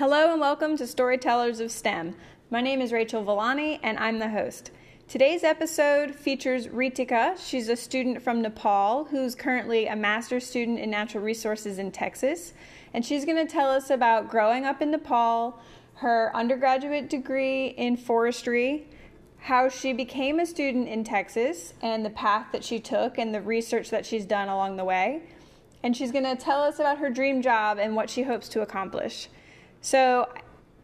Hello and welcome to Storytellers of STEM. My name is Rachel Villani and I'm the host. Today's episode features Ritika. She's a student from Nepal who's currently a master's student in natural resources in Texas. And she's going to tell us about growing up in Nepal, her undergraduate degree in forestry, how she became a student in Texas, and the path that she took and the research that she's done along the way. And she's going to tell us about her dream job and what she hopes to accomplish. So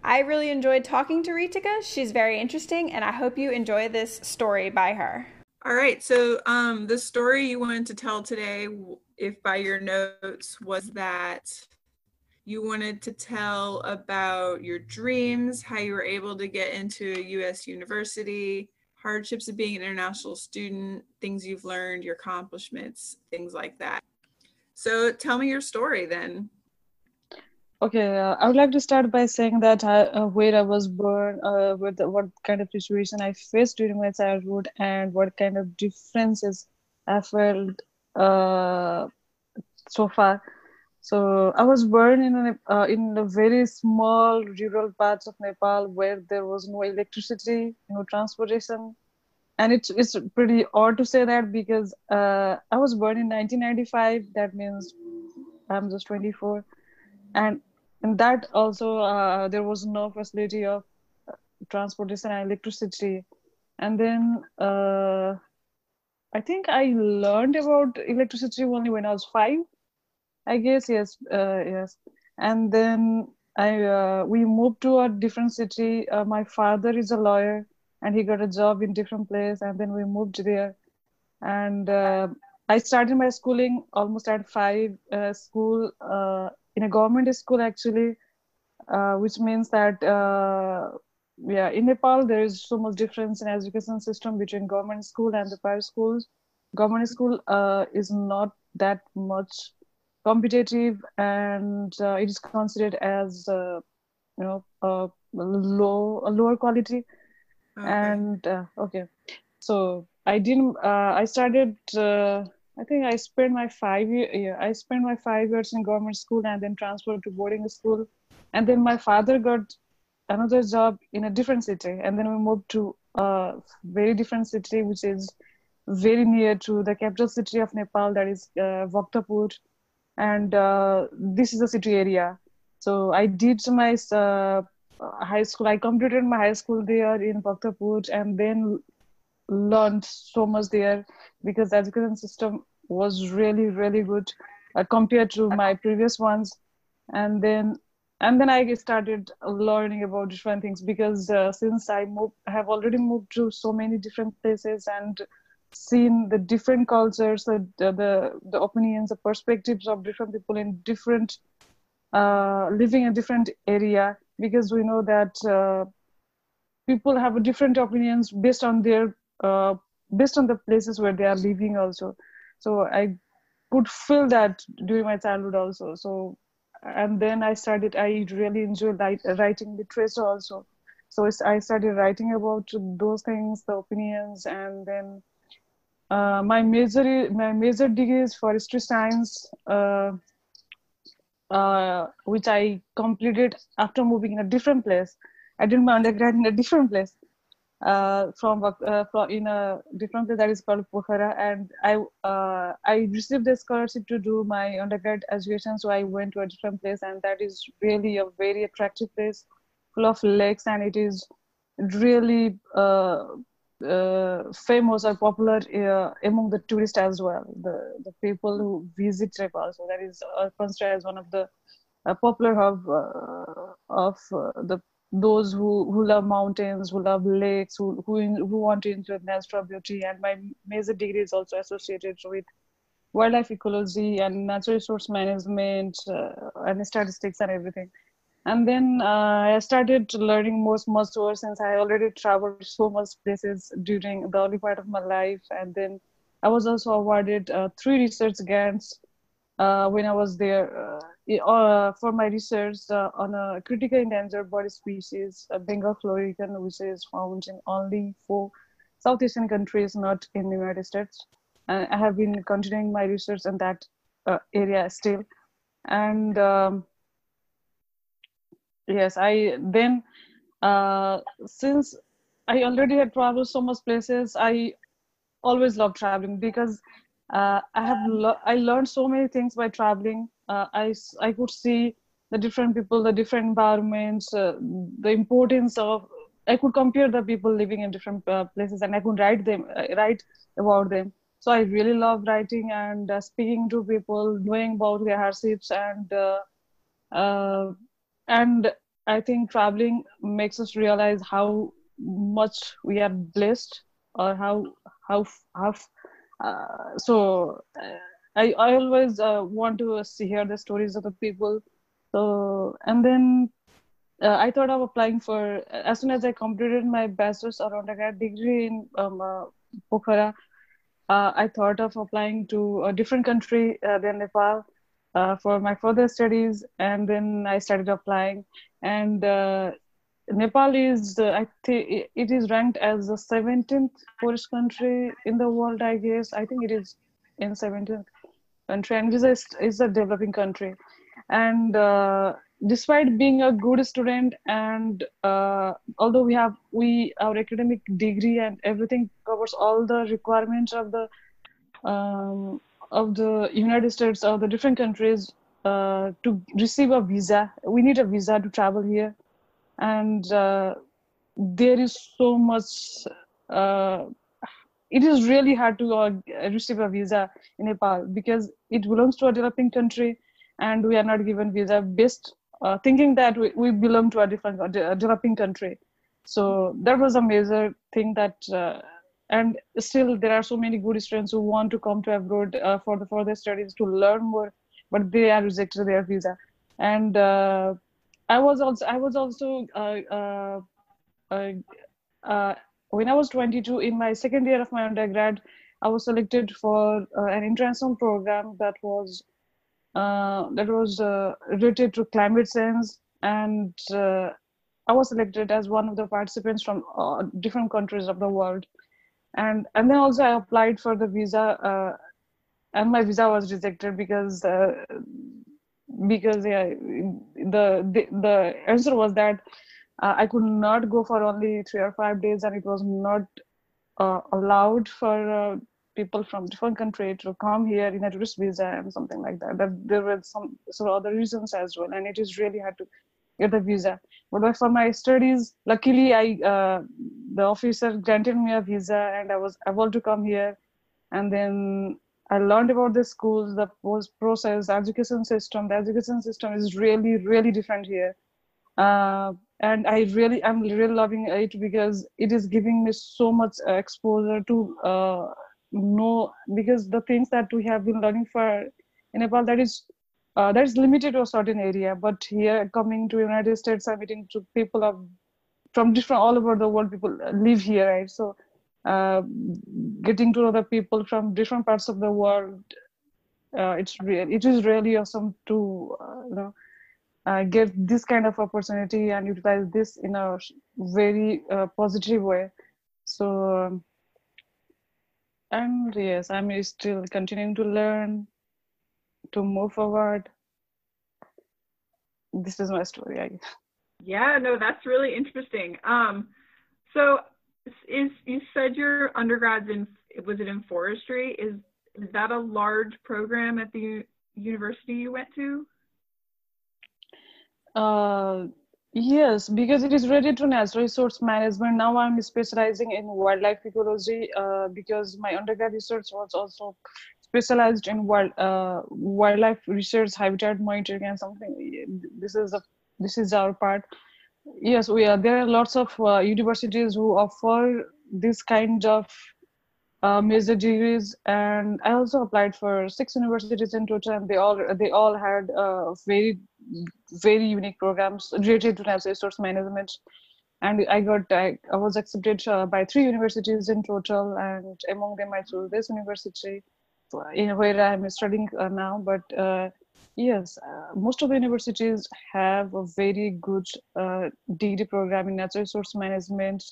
I really enjoyed talking to Ritika. She's very interesting, and I hope you enjoy this story by her. All right. So um, the story you wanted to tell today, if by your notes, was that you wanted to tell about your dreams, how you were able to get into a U.S. university, hardships of being an international student, things you've learned, your accomplishments, things like that. So tell me your story then. Okay, uh, I would like to start by saying that I, uh, where I was born, uh, with what kind of situation I faced during my childhood, and what kind of differences I felt uh, so far. So I was born in a uh, in a very small rural parts of Nepal where there was no electricity, no transportation, and it's it's pretty odd to say that because uh, I was born in 1995. That means I'm just 24 and in that also uh, there was no facility of transportation and electricity. And then uh, i think i learned about electricity only when i was five i guess yes uh, yes. And then i uh, we moved to a different city. Uh, my father is a lawyer and he got a job in different place and then we moved there. And uh, i started my schooling almost at five school in a government school actually, uh, which means that uh, yeah, in Nepal there is so much difference in education system between government school and the private schools. Government school uh, is not that much competitive, and uh, it is considered as uh, you know a low a lower quality. Okay. And uh, okay, so I didn't. I started I think I spent my five year yeah, I spent my five years in government school and then transferred to boarding school, and then my father got another job in a different city, and then we moved to a very different city, which is very near to the capital city of Nepal, that is uh, Bhaktapur, and uh, this is the city area. So I did my uh, high school. I completed my high school there in Bhaktapur, and then learned so much there because the education system was really really good uh, compared to my previous ones. And then and then i started learning about different things because uh, since i moved, have already moved to so many different places and seen the different cultures the the, the opinions the perspectives of different people in different uh, living in different area because we know that uh, people have different opinions based on their uh, based on the places where they are living also. So i could feel that during my childhood also. So and then i started i really enjoyed writing literature also. So i started writing about those things the opinions and then uh, my major my major degree is forestry science uh, uh, which i completed after moving in a different place. I did my undergrad in a different place uh, from uh, from in a different place that is called Pokhara, and I uh, I received a scholarship to do my undergrad education, so I went to a different place, and that is really a very attractive place, full of lakes, and it is really uh, uh, famous or popular uh, among the tourists as well. The the people who visit Nepal, so that is considered as one of the popular hub of the those who, who love mountains, who love lakes, who, who, who want to enjoy natural beauty. And my major degree is also associated with wildlife ecology and natural resource management uh, and statistics and everything. And then uh, I started learning most much more since I already traveled so much places during the early part of my life. And then I was also awarded uh, three research grants uh, when I was there uh, uh, for my research uh, on a critical endangered bird species, Bengal florican, which is found in only four South Asian countries, not in the United States. And I have been continuing my research in that uh, area still. And um, yes i then uh, since i already had traveled so much places i always love traveling because uh, i have lo- i learned so many things by traveling uh, i i could see the different people the different environments uh, the importance of i could compare the people living in different uh, places and i could write them uh, write about them so i really love writing and uh, speaking to people knowing about their hardships and uh, and I think traveling makes us realize how much we are blessed, or how how how. Uh, so uh, I I always uh, want to hear the stories of the people. So and then uh, I thought of applying for as soon as I completed my bachelor's or undergrad degree in um, uh, Pokhara. Uh, I thought of applying to a different country than Nepal uh, for my further studies, and then I started applying. And uh, Nepal is, uh, I think, it is ranked as the 17th poorest country in the world. I guess I think it is in 17th country, and it is a, is a developing country. And uh, despite being a good student, and uh, although we have we our academic degree and everything covers all the requirements of the um, of the United States or the different countries uh, to receive a visa. We need a visa to travel here, and uh, there is so much. Uh, it is really hard to uh, receive a visa in Nepal because it belongs to a developing country, and we are not given visa based uh, thinking that we, we belong to a different a developing country. So that was a major thing that uh, and still there are so many good students who want to come to abroad uh, for the further studies to learn more but they are rejected their visa and i was also i was also uh, uh, uh, uh when i was 22 in my second year of my undergrad i was selected for an international program that was that was related to climate change and i was selected as one of the participants from different countries of the world. And and then also I applied for the visa, uh, and my visa was rejected because uh, because yeah, the, the the answer was that uh, I could not go for only three or five days, and it was not uh, allowed for uh, people from different country to come here in a tourist visa and something like that. That there were some sort of other reasons as well, and it is really hard to get the visa. But for my studies, luckily, I uh, the officer granted me a visa, and I was able to come here. And then I learned about the schools, the process, education system. The education system is really, really different here. Uh, and I really, I'm really loving it because it is giving me so much exposure to uh, know because the things that we have been learning for in Nepal that is uh, that is limited to a certain area but here coming to united states i'm meeting to people of from different all over the world people live here right so uh, getting to know the people from different parts of the world uh, it's real it is really awesome to uh, you know uh, get this kind of opportunity and utilize this in a very positive way so um, and yes i'm still continuing to learn to move forward. This is my story. I guess. Yeah, no, that's really interesting. Um, so is you said your undergrads in was it in forestry? Is is that a large program at the university you went to? Uh, yes, because it is related to natural resource management. Now I'm specializing in wildlife ecology uh, because my undergrad research was also specialized in wild, uh, wildlife research, habitat monitoring, and something. This is a this is our part. Yes, we are. There are lots of uh, universities who offer this kind of uh, major degrees, and I also applied for six universities in total, and they all they all had uh, very very unique programs related to natural resource management. And I got I, I was accepted uh, by three universities in total, and among them I chose this university in where I'm studying uh, now. But uh, yes, uh, most of the universities have a very good degree program in natural resource management.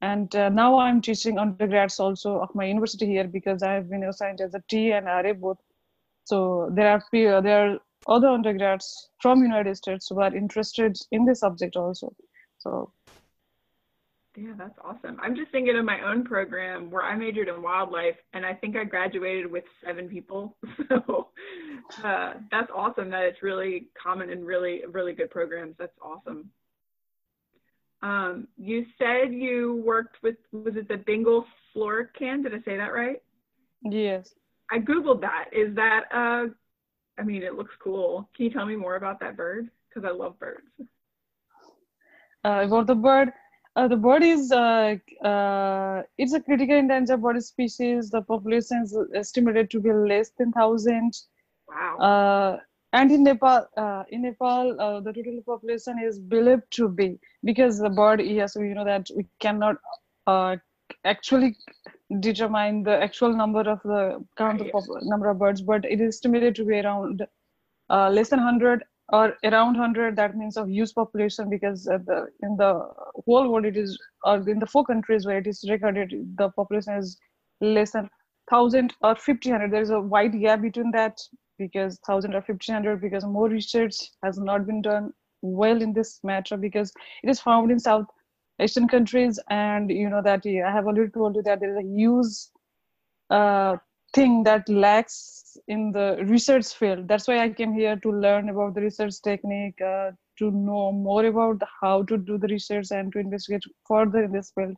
And now I'm teaching undergrads also of my university here because I have been assigned as a T and RA both. So there are there are other undergrads from United States who are interested in this subject also. So yeah, that's awesome. I'm just thinking of my own program where I majored in wildlife, and I think I graduated with seven people. So uh, that's awesome that it's really common and really, really good programs. That's awesome. Um, you said you worked with, was it the Bengal florican? Did I say that right? Yes. I Googled that. Is that, uh, I mean, it looks cool. Can you tell me more about that bird? Because I love birds. Uh, about the bird, the bird is uh, uh, it's a critical endangered bird species. The population is estimated to be less than thousand. Wow. Uh, and in Nepal, uh, in Nepal, uh, the total population is believed to be because the bird. Yes, we know that we cannot actually determine the actual number of the count of number of birds, but it is estimated to be around less than 100 or around 100 that means of youth population because the, in the whole world it is or in the four countries where it is recorded the population is less than 1000 or 1500 there is a wide gap between that because 1000 or 1500 because more research has not been done well in this matter because it is found in south asian countries and you know that i have already told you that there is a huge uh, thing that lacks in the research field. That's why I came here to learn about the research technique, uh, to know more about how to do the research and to investigate further in this field.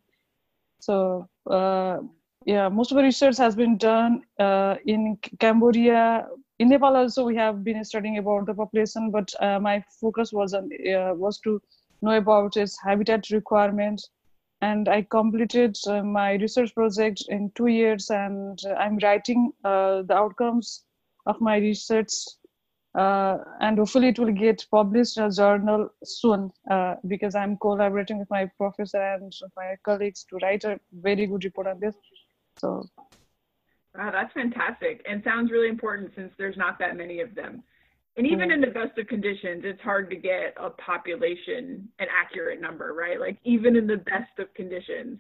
So, uh, yeah, most of the research has been done uh, in Cambodia. In Nepal also, we have been studying about the population, but uh, my focus was on uh, was to know about its habitat requirements and I completed uh, my research project in two years, and I'm writing uh, the outcomes of my research, uh, and hopefully it will get published in a journal soon uh, because I'm collaborating with my professor and my colleagues to write a very good report on this. So. Wow, that's fantastic and sounds really important since there's not that many of them. And even in the best of conditions, it's hard to get a population, an accurate number, right? Like even in the best of conditions.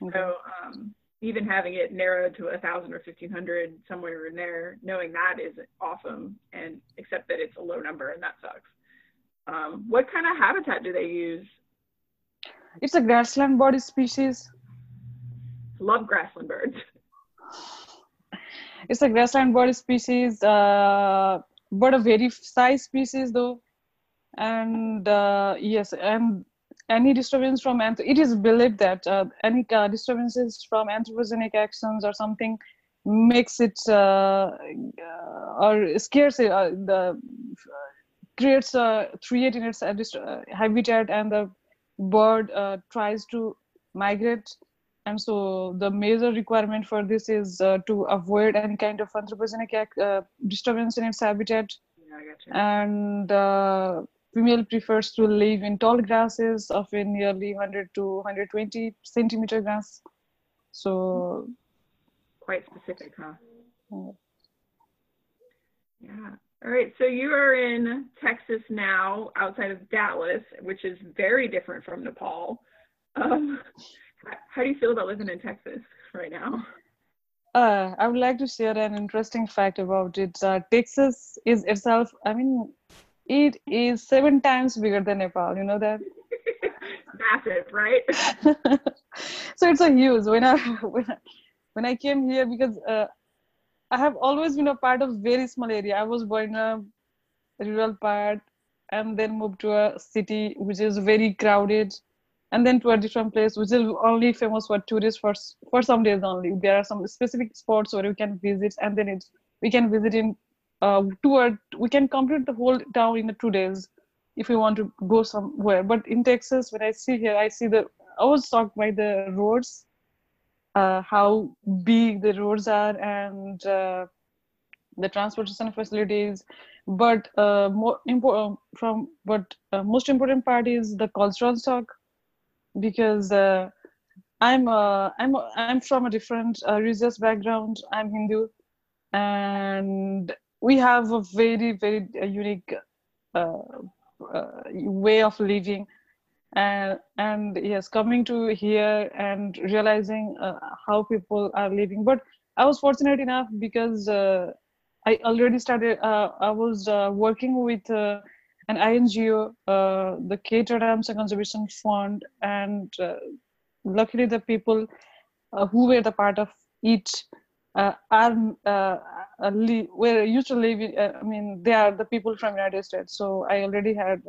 So um, even having it narrowed to a thousand or fifteen hundred somewhere in there, knowing that is awesome. And except that it's a low number and that sucks. Um, what kind of habitat do they use? It's a grassland bird species. Love grassland birds. It's a grassland bird species. Uh, but a very size species though. And uh, yes and any disturbance from it is believed that uh, any uh, disturbances from anthropogenic actions or something makes it uh, uh, or scares it uh, the creates a threat in its habitat and the bird tries to migrate and so the major requirement for this is uh, to avoid any kind of anthropogenic uh, disturbance in its habitat. Yeah, and uh, female prefers to live in tall grasses of a nearly 100 to 120 centimeter grass. So quite specific huh? Yeah. All right so you are in texas now outside of dallas which is very different from nepal. Um, how do you feel about living in Texas right now? Uh, I would like to share an interesting fact about it. Uh, Texas is itself, I mean, it is seven times bigger than Nepal. You know that? Massive, right? so it's a huge. When I when I, when I came here, because uh, I have always been a part of very small area. I was born in a rural part, and then moved to a city which is very crowded and then to a different place which is only famous for tourists for for some days only. There are some specific spots where we can visit and then it's we can visit in uh, two or we can complete the whole town in two days if we want to go somewhere. But in texas when i see here i see the i was shocked by the roads uh, how big the roads are and uh, the transportation facilities. But uh, more important from but uh, most important part is the cultural shock because uh, I'm uh, I'm I'm from a different uh, religious background. I'm Hindu, and we have a very very uh, unique uh, uh, way of living. And and yes, coming to here and realizing how people are living. But I was fortunate enough because I already started. I was working with uh, an INGO, uh, the Keter Ramsar Conservation Fund, and uh, luckily the people uh, who were the part of it uh, are uh, li- were used to live. In, uh, I mean, they are the people from United States. So I already had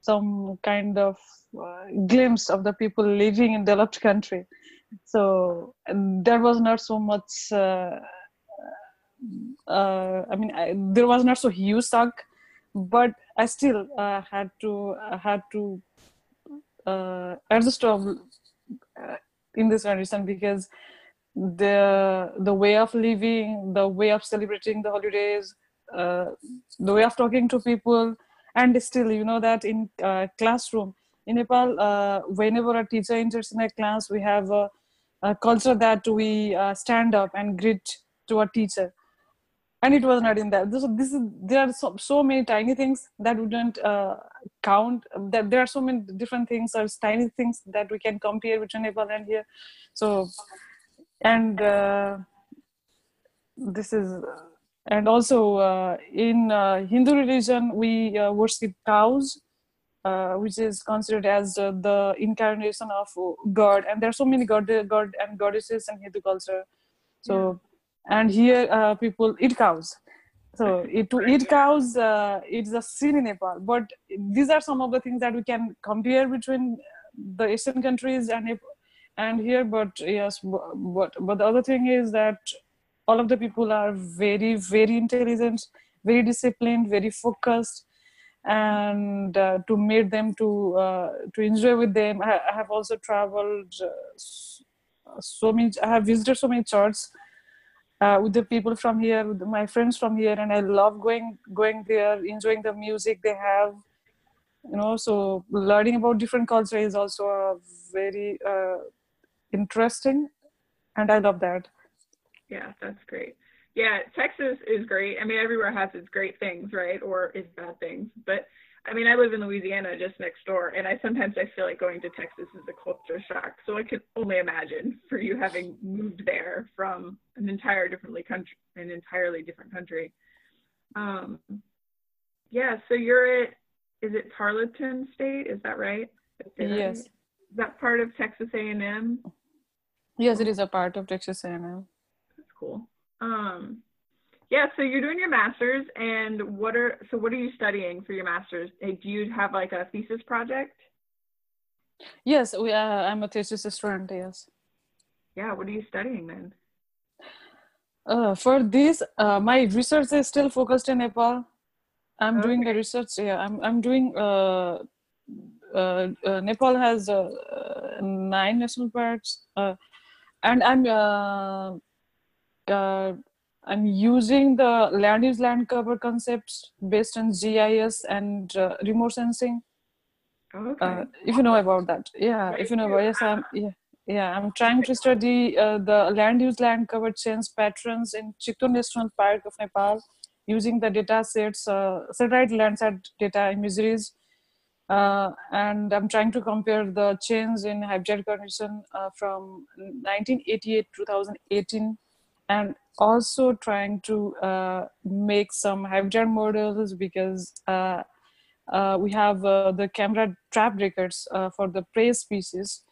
some kind of uh, glimpse of the people living in developed country. So and there was not so much. Uh, I mean, I, there was not so huge shock, but I still uh, had to uh, had to uh, adjust uh, in this condition because the the way of living, the way of celebrating the holidays, uh, the way of talking to people, and still, you know that in uh, classroom in Nepal, uh, whenever a teacher enters in a class, we have a, a culture that we stand up and greet to a teacher and it was not in that. This, this is there are so, so many tiny things that wouldn't uh, count. That there are so many different things or tiny things that we can compare between nepal and here. So and uh, this is and also uh, in uh, hindu religion we uh, worship cows uh, which is considered as the incarnation of god. And there are so many god, god and goddesses in hindu culture. So and here uh, people eat cows. So it, to eat cows uh, it's a sin in nepal. But these are some of the things that we can compare between the asian countries and and here but yes but but the other thing is that all of the people are very very intelligent very disciplined very focused and uh, to meet them to uh, to enjoy with them. I, I have also traveled uh, so many i have visited so many churches uh, with the people from here, with my friends from here, and I love going going there, enjoying the music they have. You know, so learning about different culture is also a very uh, interesting, and I love that. Yeah, that's great. Yeah, Texas is great. I mean, everywhere has its great things, right? Or its bad things. But I mean, I live in Louisiana just next door, and I sometimes I feel like going to Texas is a culture shock. So I can only imagine for you having moved there from an entire differently country, an entirely different country. Um, yeah. So you're at, is it Tarleton State? Is that right? Did I say that Yes? Is that part of Texas A&M? yes, it is a part of Texas A&M. That's cool. Um, yeah, so you're doing your master's, and what are so what are you studying for your master's? Do you have like a thesis project? Yes, we. Uh, I'm a thesis student. Yes. Yeah, what are you studying then? Uh, for this, uh, my research is still focused in Nepal. I'm doing Okay. the research. Yeah, I'm. I'm doing. Uh, uh, uh, Nepal has uh, uh, nine national parks, uh, and I'm. Uh, uh, I'm using the land use land cover concepts based on GIS and uh, remote sensing. Okay. Uh, if you know about that, yeah. If you know about yes, I'm yeah. Yeah, I'm trying to study uh, the land use land cover change patterns in Chitwan National Park of Nepal using the data sets, uh, satellite Landsat data imageries. Uh, and I'm trying to compare the change in habitat condition uh, from 1988 2018 and also trying to uh, make some habitat models because uh, uh, we have uh, the camera trap records uh, for the prey species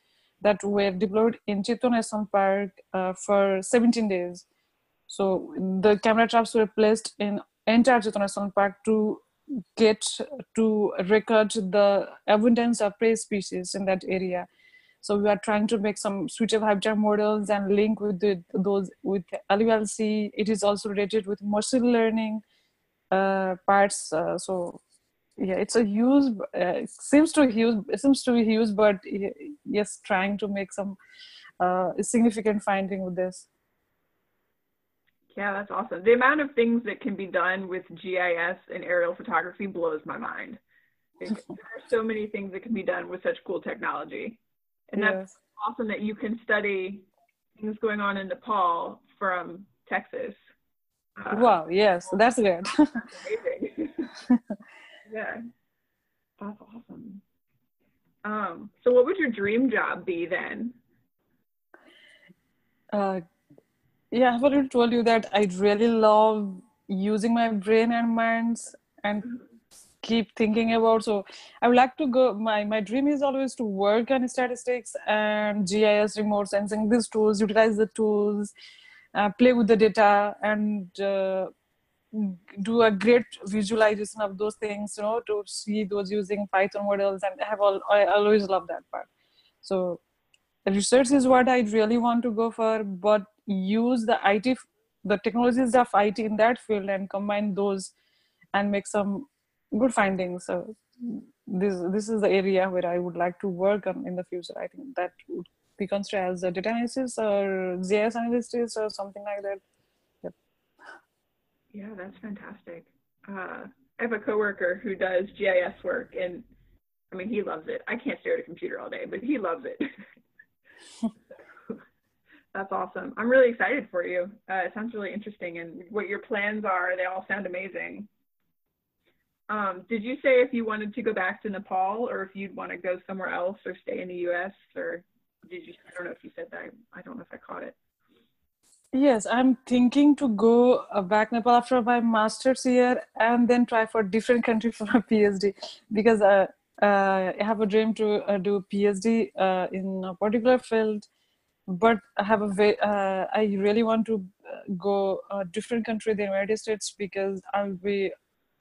that were deployed in Chitwan National Park uh, for 17 days. So the camera traps were placed in entire Chitwan National Park to get to record the abundance of prey species in that area. So we are trying to make some suitable habitat models and link with the, those with LULC. It is also related with machine learning uh, parts. Uh, so yeah, it's a huge. Uh, seems to huge. It seems to be huge, but yes, trying to make some uh, significant finding with this. yeah, that's awesome. The amount of things that can be done with GIS and aerial photography blows my mind. There are so many things that can be done with such cool technology, and that's awesome that you can study things going on in Nepal from Texas. Uh, Wow. Yes, that's good. yeah, that's awesome. Um, so what would your dream job be then? uh, yeah, I've already told you that I really love using my brain and minds and keep thinking about. So i would like to go my my dream is always to work on statistics and gis remote sensing these tools utilize the tools uh, play with the data and uh, do a great visualization of those things you know to see those using python models. And I have all i always love that part. So research is what i really want to go for but use the it the technologies of it in that field and combine those and make some good findings so this this is the area where i would like to work on in the future i think that would be considered as a data analysis or gis analysis or something like that Yep. yeah, that's fantastic. Uh, I have a coworker who does GIS work, and I mean, he loves it. I can't stare at a computer all day, but he loves it. that's awesome. I'm really excited for you. Uh, it sounds really interesting, and what your plans are, they all sound amazing. Um, did you say if you wanted to go back to Nepal, or if you'd want to go somewhere else, or stay in the U.S., or did you? I don't know if you said that. I don't know if I caught it. Yes, I'm thinking to go uh, back Nepal after my master's year and then try for different country for a PhD because uh, uh, I have a dream to uh, do PhD uh, in a particular field, but I have a way, uh, I really want to go a different country, than United States, because I'll be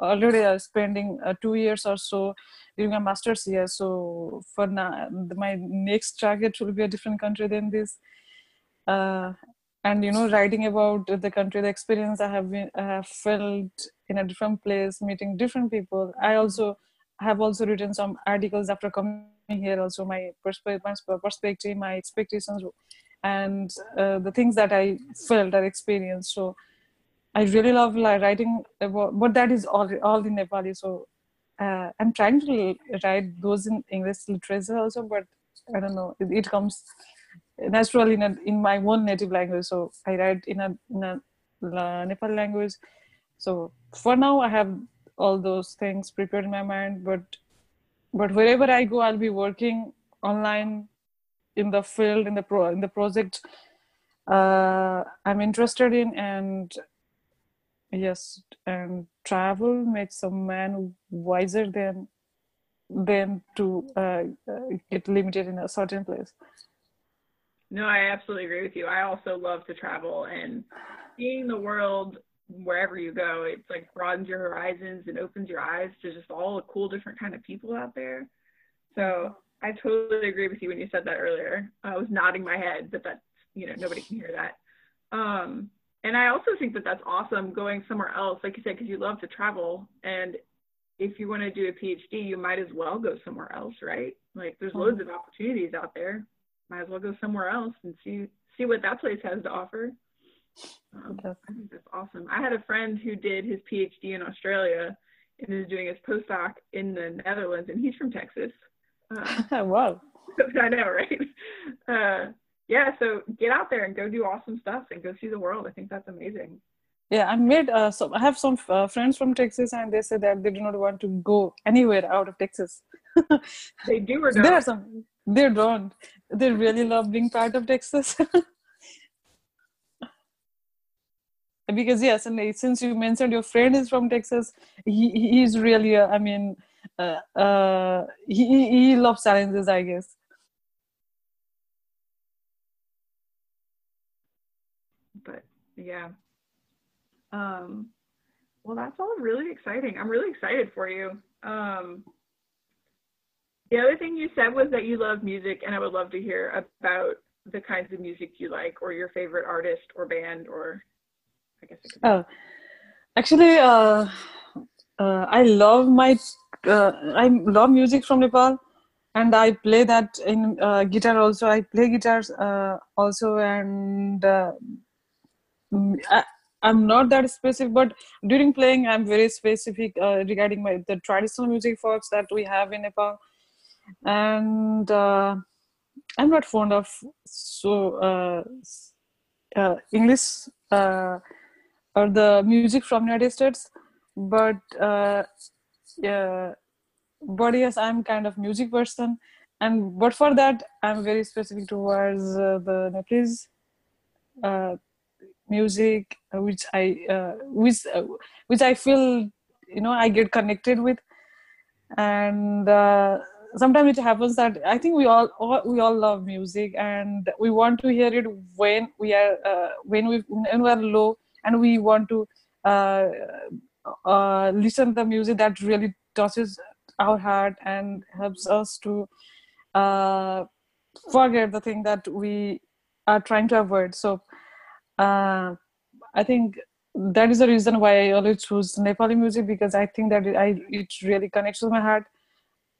already spending two years or so during a master's year. So for now, my next target will be a different country than this. And you know writing about the country the experience i have been i have felt in a different place meeting different people. I also have also written some articles after coming here also my perspective my expectations and uh, the things that i felt or experienced. So i really love like writing about but that is all all in nepali so uh, i'm trying to write those in english literature also but i don't know it, it comes naturally in, a, in my own native language so i write in a, in a nepali language. So for now i have all those things prepared in my mind but but wherever i go i'll be working online in the field in the pro in the project uh, i'm interested in and yes and travel makes a man wiser than than to uh, get limited in a certain place no, I absolutely agree with you. I also love to travel and seeing the world wherever you go. It's like broadens your horizons and opens your eyes to just all the cool different kind of people out there. So I totally agree with you when you said that earlier. I was nodding my head, but that's you know nobody can hear that. Um, and I also think that that's awesome going somewhere else, like you said, because you love to travel. And if you want to do a PhD, you might as well go somewhere else, right? Like there's loads of opportunities out there might as well go somewhere else and see see what that place has to offer. Um, I think that's awesome. I had a friend who did his PhD in Australia and is doing his postdoc in the Netherlands, and he's from Texas. Uh, wow. I know, right? Uh, yeah, so get out there and go do awesome stuff and go see the world. I think that's amazing. Yeah, I made uh, so I have some uh, friends from Texas, and they say that they do not want to go anywhere out of Texas. they do or don't? There are some. They don't. They really love being part of Texas. because yes, and since you mentioned your friend is from Texas, he he's really. Uh, I mean, uh, uh, he he loves challenges, I guess. But yeah. Um, well, that's all really exciting. I'm really excited for you. Um, the other thing you said was that you love music, and I would love to hear about the kinds of music you like, or your favorite artist or band, or I guess. oh, actually, uh, uh, I love my uh, I love music from Nepal, and I play that in uh, guitar also. I play guitars uh, also, and uh, I, I'm not that specific, but during playing, I'm very specific regarding my the traditional music folks that we have in Nepal. And uh, i'm not fond of so uh, uh, english uh, or the music from united states. But uh, yeah but yes i'm kind of music person. And but for that i'm very specific towards uh, the nepalese music uh, which i uh, which uh, which i feel you know i get connected with. And uh, sometimes it happens that i think we all, all we all love music and we want to hear it when we are uh, when we when we are low and we want to uh, uh, listen to the music that really touches our heart and helps us to uh, forget the thing that we are trying to avoid. So uh, i think that is the reason why i always choose nepali music because i think that it, I, it really connects with my heart.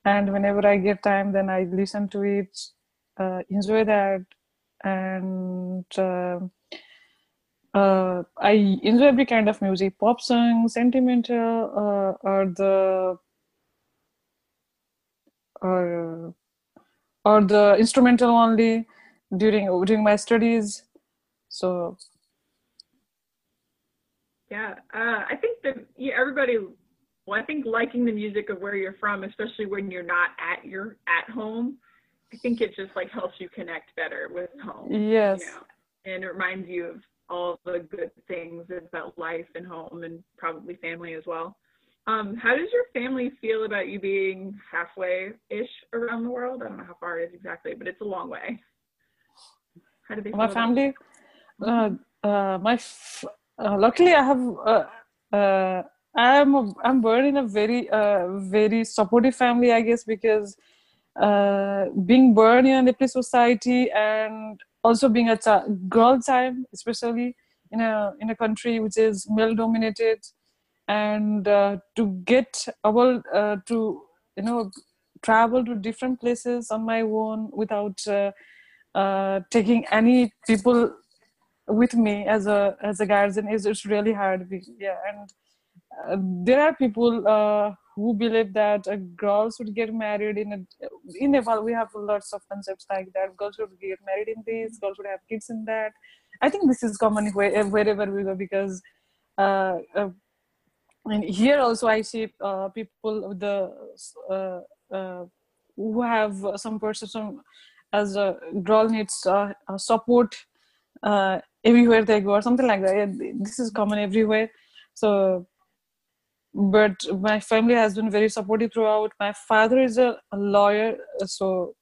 And whenever i get time then i listen to it uh, enjoy that. And uh, uh, i enjoy every kind of music pop song sentimental uh, or the or or the instrumental only during during my studies so Yeah, uh, I think that yeah, everybody. Well, I think liking the music of where you're from, especially when you're not at your at home, I think it just like helps you connect better with home. yes You know, and it reminds you of all the good things about life and home and probably family as well. Um, how does your family feel about you being halfway-ish around the world? I don't know how far it is exactly, but it's a long way. How do they feel my about family my f- uh, luckily i have uh, uh, i'm i'm born in a very uh, very supportive family i guess because uh, being born in a Nepalese society and also being a girl child especially in a in a country which is male dominated and uh, to get able uh, to you know travel to different places on my own without uh, uh, taking any people with me as a as a guardian is it's really hard. Yeah and uh, there are people uh, who believe that a girl should get married in a in Nepal we have lots of concepts like that. Girls should get married in this girls should have kids in that. I think this is common where, wherever we go because uh, uh, and here also I see uh, people the uh, uh, who have some perception as a girl needs uh, uh, support uh, everywhere they go or something like that. This is common everywhere. So, but my family has been very supportive throughout. My father is a, a lawyer, so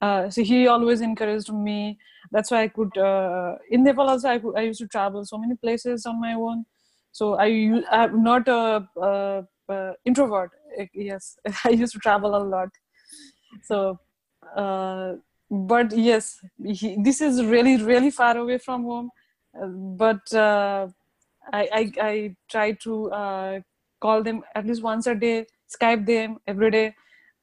uh, so he always encouraged me. That's why I could uh, in Nepal also I, could, I used to travel so many places on my own. So I am not a, a, a introvert. Yes, I used to travel a lot. So, uh, but yes, he, this is really really far away from home. Uh, but uh, I, I I try to uh, call them at least once a day, Skype them every day,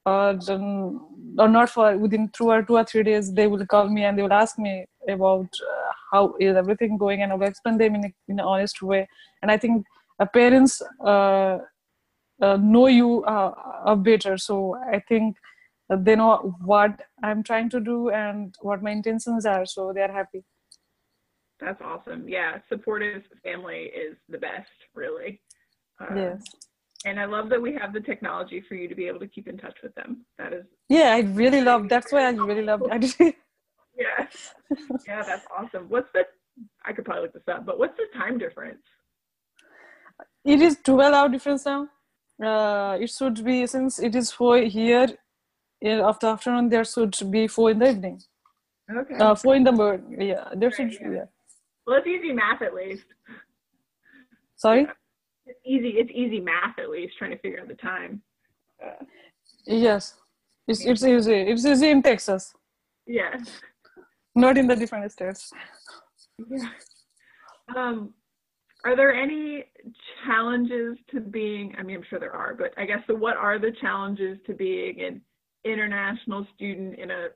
or um, or not for within two or two or three days they will call me and they will ask me about uh, how is everything going and I will explain them in a, in an honest way. And I think uh, parents uh, know you better, so I think they know what I'm trying to do and what my intentions are, so they are happy. That's awesome. Yeah, supportive family is the best, really. Uh, Yes. And I love that we have the technology for you to be able to keep in touch with them. That is, Yeah, I really love. That's why I really love yeah, yeah, that's awesome. What's the? I could probably look this up, but what's the time difference? it is 12 hour difference now. Uh, it should be since it is four here after afternoon. There should be four in the evening. Okay. Uh, four in the morning. Yeah, there should. Right, yeah. Yeah. well, it's easy math at least. Sorry. It's easy. It's easy math at least. Trying to figure out the time. Uh, Yes. It's it's easy. It's easy in Texas, yes not in the different states. Yeah. Um, are there any challenges to being? I mean, I'm sure there are, but I guess so. What are the challenges to being an international student in a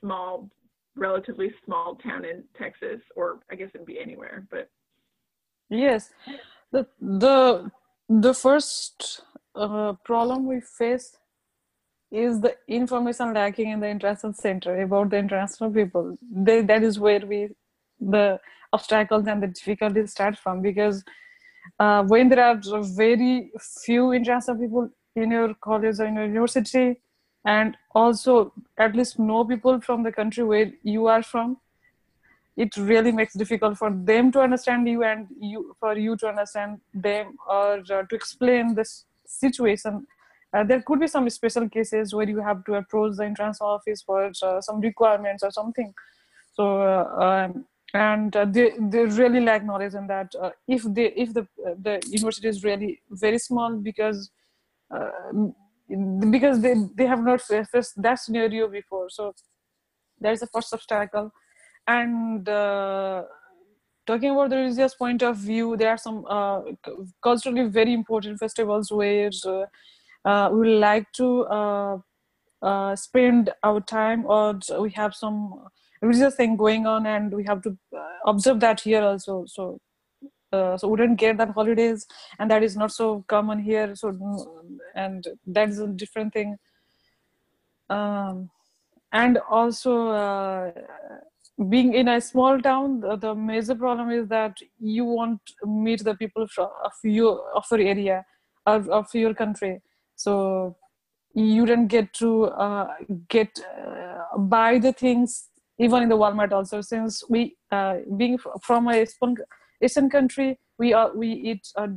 small, relatively small town in Texas, or I guess it'd be anywhere? But Yes, the the the first uh, problem we face is the information lacking in the international center about the international people. They, that is where we the obstacles and the difficulties start from because uh, when there are very few international people in your college or in your university and also at least know people from the country where you are from. It really makes difficult for them to understand you and you for you to understand them or uh, to explain this situation. Uh, there could be some special cases where you have to approach the entrance office for uh, some requirements or something. So uh, um, and uh, they, they really lack knowledge in that uh, if they if the the university is really very small because because they, they have not faced that scenario before. So that's the first obstacle. And uh, talking about the religious point of view there are some uh, culturally very important festivals where uh, uh we like to uh, uh, spend our time or we have some religious thing going on and we have to observe that here also. So uh, so don't get that holidays and that is not so common here so and that is a different thing. Um, and also uh, being in a small town the, the, major problem is that you won't meet the people of your of your area of, of your country. So you don't get to uh, get uh, buy the things even in the walmart also since we uh, being from a Asian country, we are we eat a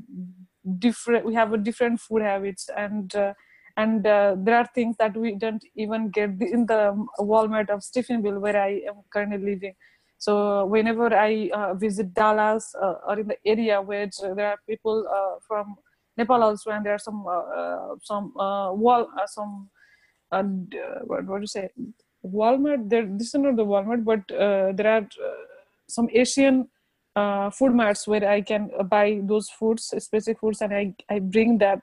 different. We have a different food habits, and uh, and uh, there are things that we don't even get in the Walmart of Stephenville, where I am currently living. So whenever I uh, visit Dallas uh, or in the area where there are people uh, from Nepal also, and there are some uh, some wall some what what do you say Walmart. There this is not the Walmart, but there are some Asian uh, food marts where I can buy those foods, specific foods, and I, I bring that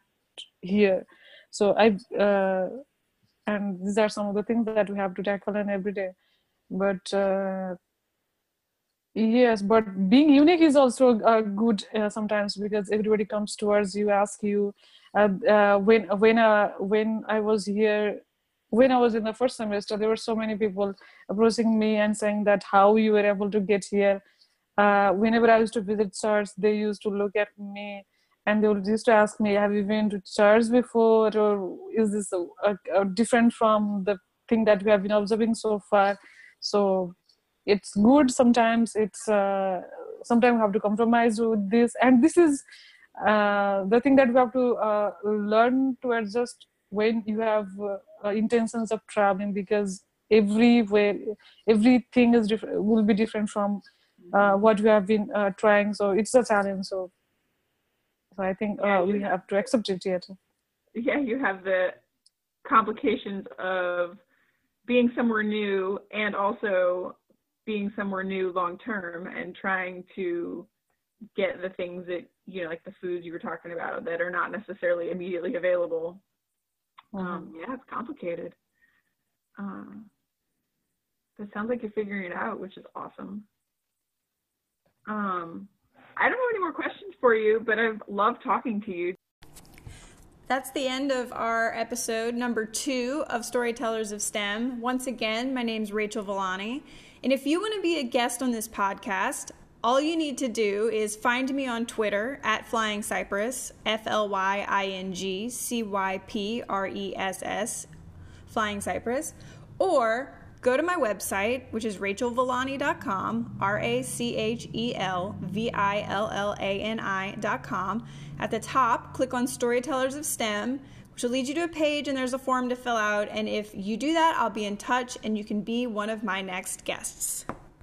here. So I uh, and these are some of the things that we have to tackle in every day. But uh, yes, but being unique is also uh, good uh, sometimes because everybody comes towards you, ask you. Uh, uh, when when uh, when I was here when I was in the first semester, there were so many people approaching me and saying that how you were able to get here uh, whenever I used to visit church, they used to look at me and they would used to ask me, "Have you been to church before, or is this a, a, a different from the thing that we have been observing so far?" So it's good sometimes. It's uh, sometimes we have to compromise with this, and this is uh, the thing that we have to uh, learn to adjust when you have uh, intentions of traveling because everywhere everything is different will be different from uh, what we have been uh, trying. So it's a challenge. So, so I think uh, we have to accept it yet. Yeah, you have the complications of being somewhere new and also being somewhere new long term and trying to get the things that you know like the foods you were talking about that are not necessarily immediately available mm-hmm. um, yeah it's complicated um, it sounds like you're figuring it out which is awesome um, I don't have any more questions for you, but I've loved talking to you. That's the end of our episode number two of Storytellers of STEM. Once again, my name is Rachel Villani. And if you want to be a guest on this podcast, all you need to do is find me on Twitter at Flying Cypress, F L Y I N G C Y P R E S S, Flying Cypress, or Go to my website, which is rachelvillani.com, R A C H E L V I L L A N I.com. At the top, click on Storytellers of STEM, which will lead you to a page and there's a form to fill out. And if you do that, I'll be in touch and you can be one of my next guests.